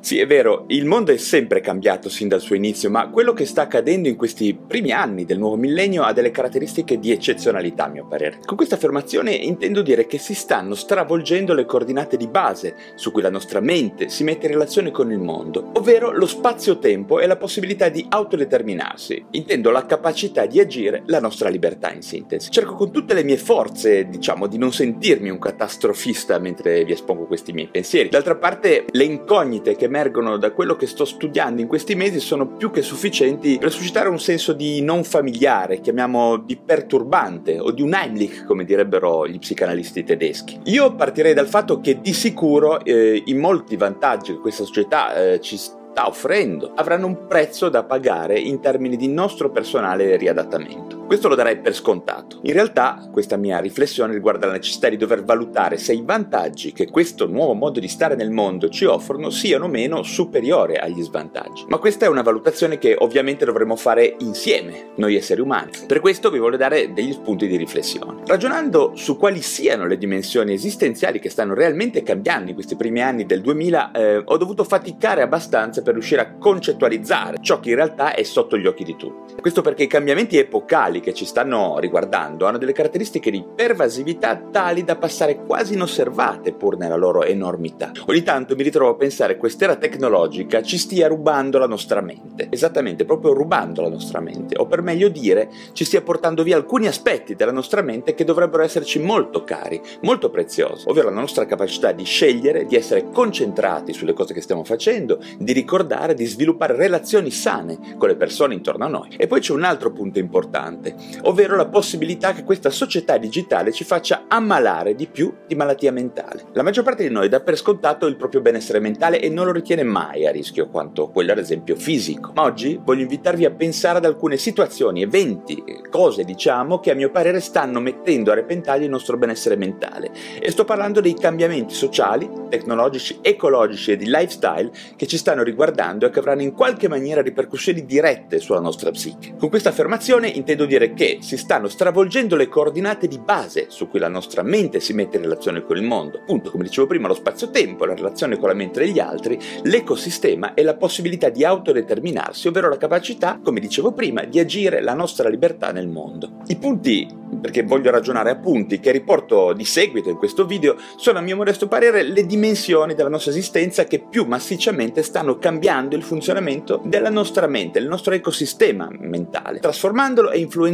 Sì, è vero, il mondo è sempre cambiato sin dal suo inizio, ma quello che sta accadendo in questi primi anni del nuovo millennio ha delle caratteristiche di eccezionalità, a mio parere. Con questa affermazione intendo dire che si stanno stravolgendo le coordinate di base su cui la nostra mente si mette in relazione con il mondo, ovvero lo spazio-tempo e la possibilità di autodeterminarsi. Intendo la capacità di agire, la nostra libertà in sintesi. Cerco con tutte le mie forze, diciamo, di non sentirmi un catastrofista mentre vi espongo questi miei pensieri. D'altra parte, le incognite che emergono da quello che sto studiando in questi mesi sono più che sufficienti per suscitare un senso di non familiare, chiamiamo di perturbante o di un Heimlich, come direbbero gli psicanalisti tedeschi. Io partirei dal fatto che di sicuro eh, i molti vantaggi che questa società eh, ci sta offrendo avranno un prezzo da pagare in termini di nostro personale riadattamento. Questo lo darei per scontato. In realtà questa mia riflessione riguarda la necessità di dover valutare se i vantaggi che questo nuovo modo di stare nel mondo ci offrono siano meno superiori agli svantaggi. Ma questa è una valutazione che ovviamente dovremo fare insieme, noi esseri umani. Per questo vi voglio dare degli spunti di riflessione. Ragionando su quali siano le dimensioni esistenziali che stanno realmente cambiando in questi primi anni del 2000, eh, ho dovuto faticare abbastanza per riuscire a concettualizzare ciò che in realtà è sotto gli occhi di tutti. Questo perché i cambiamenti epocali che ci stanno riguardando hanno delle caratteristiche di pervasività tali da passare quasi inosservate pur nella loro enormità. Ogni tanto mi ritrovo a pensare che quest'era tecnologica ci stia rubando la nostra mente, esattamente proprio rubando la nostra mente, o per meglio dire ci stia portando via alcuni aspetti della nostra mente che dovrebbero esserci molto cari, molto preziosi, ovvero la nostra capacità di scegliere, di essere concentrati sulle cose che stiamo facendo, di ricordare di sviluppare relazioni sane con le persone intorno a noi. E poi c'è un altro punto importante, ovvero la possibilità che questa società digitale ci faccia ammalare di più di malattia mentale. La maggior parte di noi dà per scontato il proprio benessere mentale e non lo ritiene mai a rischio quanto quello ad esempio fisico. Ma oggi voglio invitarvi a pensare ad alcune situazioni, eventi, cose diciamo che a mio parere stanno mettendo a repentaglio il nostro benessere mentale. E sto parlando dei cambiamenti sociali, tecnologici, ecologici e di lifestyle che ci stanno riguardando e che avranno in qualche maniera ripercussioni dirette sulla nostra psiche. Con questa affermazione intendo dire che si stanno stravolgendo le coordinate di base su cui la nostra mente si mette in relazione con il mondo. Appunto, come dicevo prima, lo spazio-tempo, la relazione con la mente degli altri, l'ecosistema e la possibilità di autodeterminarsi, ovvero la capacità, come dicevo prima, di agire la nostra libertà nel mondo. I punti perché voglio ragionare a punti che riporto di seguito in questo video, sono a mio modesto parere le dimensioni della nostra esistenza che più massicciamente stanno cambiando il funzionamento della nostra mente, il nostro ecosistema mentale, trasformandolo e influenzandolo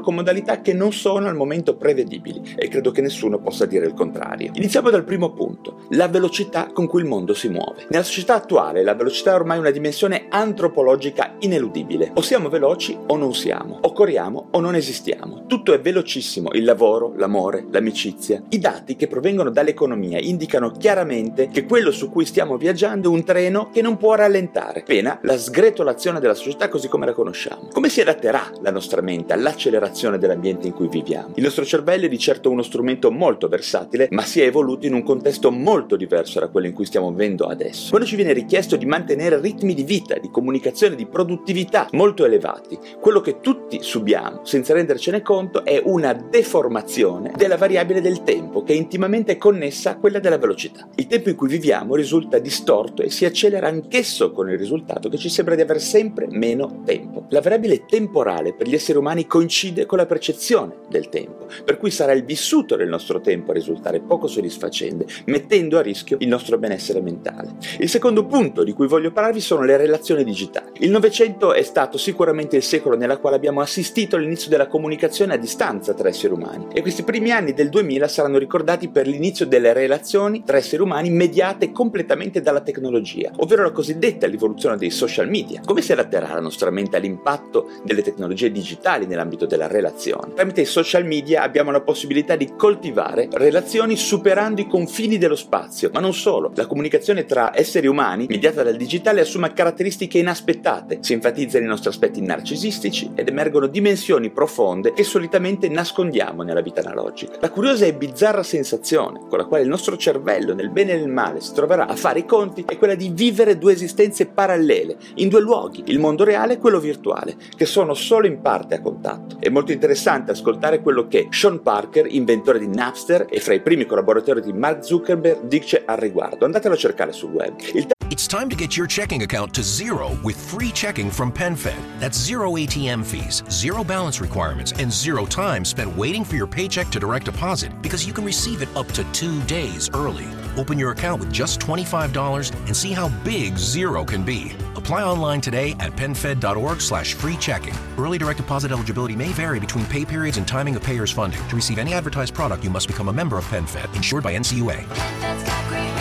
con modalità che non sono al momento prevedibili e credo che nessuno possa dire il contrario. Iniziamo dal primo punto, la velocità con cui il mondo si muove. Nella società attuale la velocità è ormai una dimensione antropologica ineludibile. O siamo veloci o non siamo, o corriamo o non esistiamo. Tutto è velocissimo il lavoro, l'amore, l'amicizia. I dati che provengono dall'economia indicano chiaramente che quello su cui stiamo viaggiando è un treno che non può rallentare, pena la sgretolazione della società così come la conosciamo. Come si adatterà la nostra mente all'accelerazione dell'ambiente in cui viviamo? Il nostro cervello è di certo uno strumento molto versatile, ma si è evoluto in un contesto molto diverso da quello in cui stiamo vivendo adesso. Quando ci viene richiesto di mantenere ritmi di vita, di comunicazione, di produttività molto elevati, quello che tutti subiamo senza rendercene conto è una deformazione della variabile del tempo che è intimamente connessa a quella della velocità. Il tempo in cui viviamo risulta distorto e si accelera anch'esso con il risultato che ci sembra di avere sempre meno tempo. La variabile temporale per gli esseri umani coincide con la percezione del tempo, per cui sarà il vissuto del nostro tempo a risultare poco soddisfacente, mettendo a rischio il nostro benessere mentale. Il secondo punto di cui voglio parlarvi sono le relazioni digitali. Il Novecento è stato sicuramente il secolo nella quale abbiamo assistito all'inizio della comunicazione a distanza tra esseri umani e questi primi anni del 2000 saranno ricordati per l'inizio delle relazioni tra esseri umani mediate completamente dalla tecnologia, ovvero la cosiddetta rivoluzione dei social media. Come si adatterà la nostra mente all'impatto delle tecnologie digitali fondamentali nell'ambito della relazione. Tramite i social media abbiamo la possibilità di coltivare relazioni superando i confini dello spazio, ma non solo. La comunicazione tra esseri umani, mediata dal digitale, assume caratteristiche inaspettate, si enfatizzano i nostri aspetti narcisistici ed emergono dimensioni profonde che solitamente nascondiamo nella vita analogica. La curiosa e bizzarra sensazione con la quale il nostro cervello, nel bene e nel male, si troverà a fare i conti è quella di vivere due esistenze parallele, in due luoghi, il mondo reale e quello virtuale, che sono solo in parte a contatto. È molto interessante ascoltare quello che Sean Parker, inventore di Napster e fra i primi collaboratori di Mark Zuckerberg, dice al riguardo. Andatelo a cercare sul web. Il It's time to get your checking account to zero with free checking from PenFed. That's zero ATM fees, zero balance requirements, and zero time spent waiting for your paycheck to direct deposit because you can receive it up to two days early. Open your account with just $25 and see how big zero can be. Apply online today at penfed.org slash free checking. Early direct deposit eligibility may vary between pay periods and timing of payer's funding. To receive any advertised product, you must become a member of PenFed, insured by NCUA.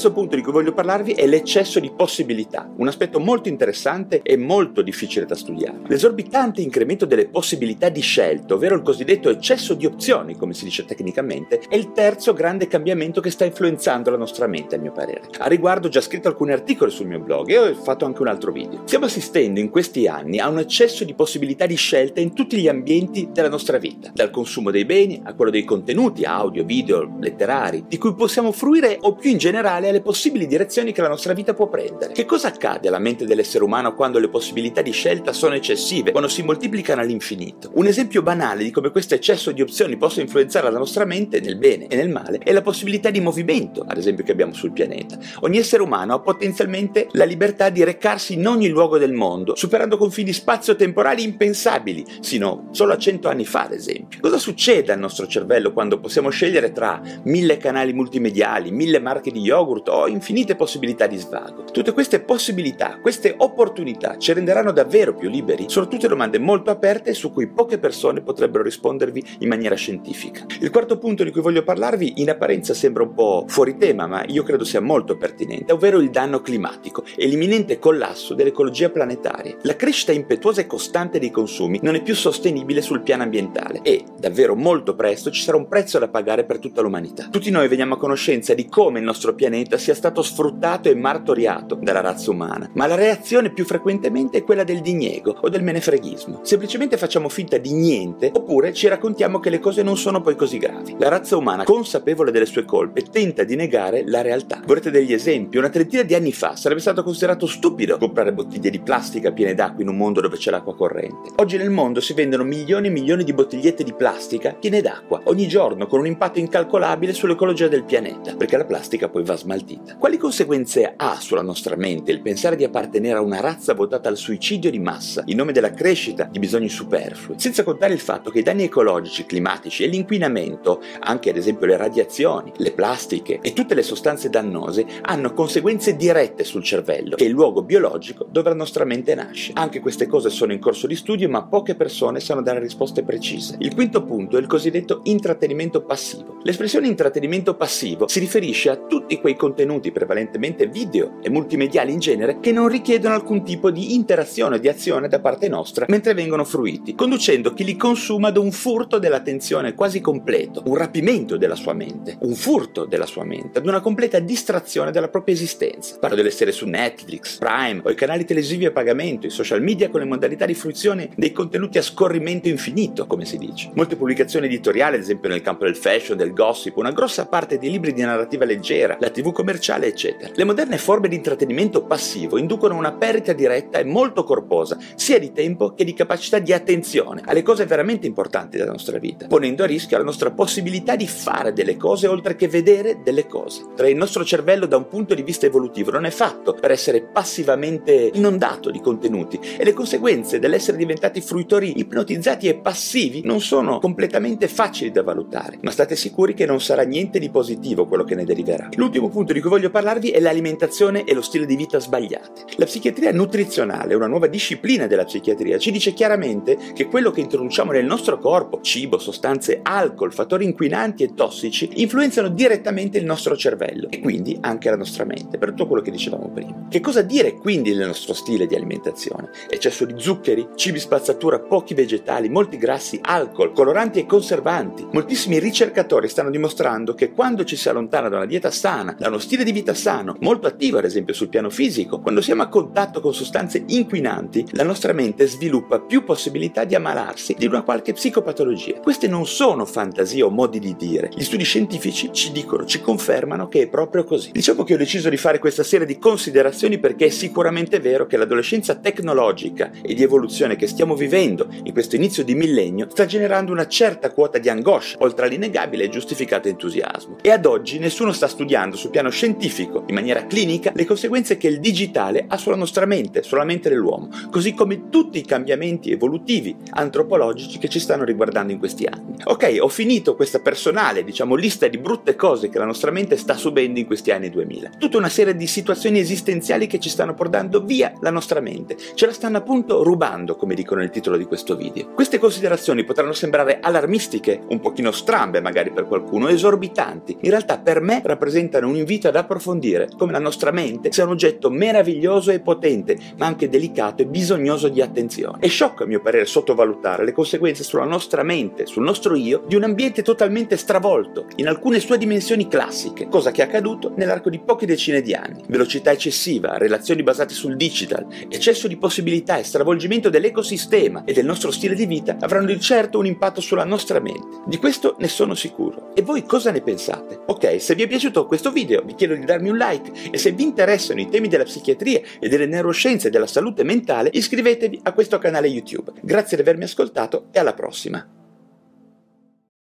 Terzo punto di cui voglio parlarvi è l'eccesso di possibilità, un aspetto molto interessante e molto difficile da studiare. L'esorbitante incremento delle possibilità di scelta, ovvero il cosiddetto eccesso di opzioni, come si dice tecnicamente, è il terzo grande cambiamento che sta influenzando la nostra mente, a mio parere. A riguardo ho già scritto alcuni articoli sul mio blog e ho fatto anche un altro video. Stiamo assistendo in questi anni a un eccesso di possibilità di scelta in tutti gli ambienti della nostra vita, dal consumo dei beni a quello dei contenuti, audio, video, letterari, di cui possiamo fruire o più in generale alle possibili direzioni che la nostra vita può prendere. Che cosa accade alla mente dell'essere umano quando le possibilità di scelta sono eccessive, quando si moltiplicano all'infinito? Un esempio banale di come questo eccesso di opzioni possa influenzare la nostra mente nel bene e nel male è la possibilità di movimento, ad esempio, che abbiamo sul pianeta. Ogni essere umano ha potenzialmente la libertà di recarsi in ogni luogo del mondo, superando confini spazio-temporali impensabili, sino solo a cento anni fa, ad esempio. Cosa succede al nostro cervello quando possiamo scegliere tra mille canali multimediali, mille marche di yogurt ho infinite possibilità di svago. Tutte queste possibilità, queste opportunità ci renderanno davvero più liberi? Sono tutte domande molto aperte su cui poche persone potrebbero rispondervi in maniera scientifica. Il quarto punto di cui voglio parlarvi in apparenza sembra un po' fuori tema, ma io credo sia molto pertinente, ovvero il danno climatico e l'imminente collasso dell'ecologia planetaria. La crescita impetuosa e costante dei consumi non è più sostenibile sul piano ambientale e, davvero molto presto, ci sarà un prezzo da pagare per tutta l'umanità. Tutti noi veniamo a conoscenza di come il nostro pianeta sia stato sfruttato e martoriato dalla razza umana, ma la reazione più frequentemente è quella del diniego o del menefreghismo. Semplicemente facciamo finta di niente oppure ci raccontiamo che le cose non sono poi così gravi. La razza umana, consapevole delle sue colpe, tenta di negare la realtà. Vorrete degli esempi? Una trentina di anni fa sarebbe stato considerato stupido comprare bottiglie di plastica piene d'acqua in un mondo dove c'è l'acqua corrente. Oggi nel mondo si vendono milioni e milioni di bottigliette di plastica piene d'acqua, ogni giorno con un impatto incalcolabile sull'ecologia del pianeta, perché la plastica poi va smaltita. Quali conseguenze ha sulla nostra mente il pensare di appartenere a una razza votata al suicidio di massa in nome della crescita di bisogni superflui? Senza contare il fatto che i danni ecologici, climatici e l'inquinamento, anche ad esempio le radiazioni, le plastiche e tutte le sostanze dannose, hanno conseguenze dirette sul cervello, che è il luogo biologico dove la nostra mente nasce. Anche queste cose sono in corso di studio, ma poche persone sanno dare risposte precise. Il quinto punto è il cosiddetto intrattenimento passivo. L'espressione intrattenimento passivo si riferisce a tutti quei contenuti prevalentemente video e multimediali in genere che non richiedono alcun tipo di interazione o di azione da parte nostra mentre vengono fruiti, conducendo chi li consuma ad un furto dell'attenzione quasi completo, un rapimento della sua mente, un furto della sua mente, ad una completa distrazione della propria esistenza. Parlo delle serie su Netflix, Prime o i canali televisivi a pagamento, i social media con le modalità di fruizione dei contenuti a scorrimento infinito, come si dice. Molte pubblicazioni editoriali, ad esempio nel campo del fashion, del gossip, una grossa parte dei libri di narrativa leggera, la TV commerciale, eccetera. Le moderne forme di intrattenimento passivo inducono una perdita diretta e molto corposa, sia di tempo che di capacità di attenzione alle cose veramente importanti della nostra vita, ponendo a rischio la nostra possibilità di fare delle cose oltre che vedere delle cose. Tra il nostro cervello da un punto di vista evolutivo non è fatto per essere passivamente inondato di contenuti e le conseguenze dell'essere diventati fruitori ipnotizzati e passivi non sono completamente facili da valutare, ma state sicuri che non sarà niente di positivo quello che ne deriverà. L'ultimo punto punto di cui voglio parlarvi è l'alimentazione e lo stile di vita sbagliati. La psichiatria nutrizionale, una nuova disciplina della psichiatria, ci dice chiaramente che quello che introduciamo nel nostro corpo, cibo, sostanze, alcol, fattori inquinanti e tossici, influenzano direttamente il nostro cervello e quindi anche la nostra mente, per tutto quello che dicevamo prima. Che cosa dire quindi del nostro stile di alimentazione? Eccesso di zuccheri, cibi spazzatura, pochi vegetali, molti grassi, alcol, coloranti e conservanti. Moltissimi ricercatori stanno dimostrando che quando ci si allontana da una dieta sana, da uno stile di vita sano, molto attivo ad esempio sul piano fisico, quando siamo a contatto con sostanze inquinanti, la nostra mente sviluppa più possibilità di ammalarsi di una qualche psicopatologia. Queste non sono fantasie o modi di dire. Gli studi scientifici ci dicono, ci confermano che è proprio così. Diciamo che ho deciso di fare questa serie di considerazioni perché è sicuramente vero che l'adolescenza tecnologica e di evoluzione che stiamo vivendo in questo inizio di millennio sta generando una certa quota di angoscia, oltre all'innegabile e giustificato entusiasmo. E ad oggi nessuno sta studiando sul piano scientifico, in maniera clinica, le conseguenze che il digitale ha sulla nostra mente, sulla mente dell'uomo, così come tutti i cambiamenti evolutivi, antropologici che ci stanno riguardando in questi anni. Ok, ho finito questa personale, diciamo, lista di brutte cose che la nostra mente sta subendo in questi anni 2000. Tutta una serie di situazioni esistenziali che ci stanno portando via la nostra mente, ce la stanno appunto rubando, come dicono nel titolo di questo video. Queste considerazioni potranno sembrare allarmistiche, un pochino strambe magari per qualcuno, esorbitanti. In realtà per me rappresentano un invito ad approfondire come la nostra mente sia un oggetto meraviglioso e potente, ma anche delicato e bisognoso di attenzione. È sciocco a mio parere sottovalutare le conseguenze sulla nostra mente, sul nostro io, di un ambiente totalmente stravolto, in alcune sue dimensioni classiche, cosa che è accaduto nell'arco di poche decine di anni. Velocità eccessiva, relazioni basate sul digital, eccesso di possibilità e stravolgimento dell'ecosistema e del nostro stile di vita avranno di certo un impatto sulla nostra mente. Di questo ne sono sicuro. E voi cosa ne pensate? Ok, se vi è piaciuto questo video vi chiedo di darmi un like e se vi interessano i temi della psichiatria e delle neuroscienze e della salute mentale iscrivetevi a questo canale YouTube. Grazie di avermi ascoltato e alla prossima.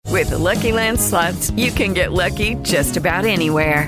With the Lucky Land slots, you can get lucky just about anywhere.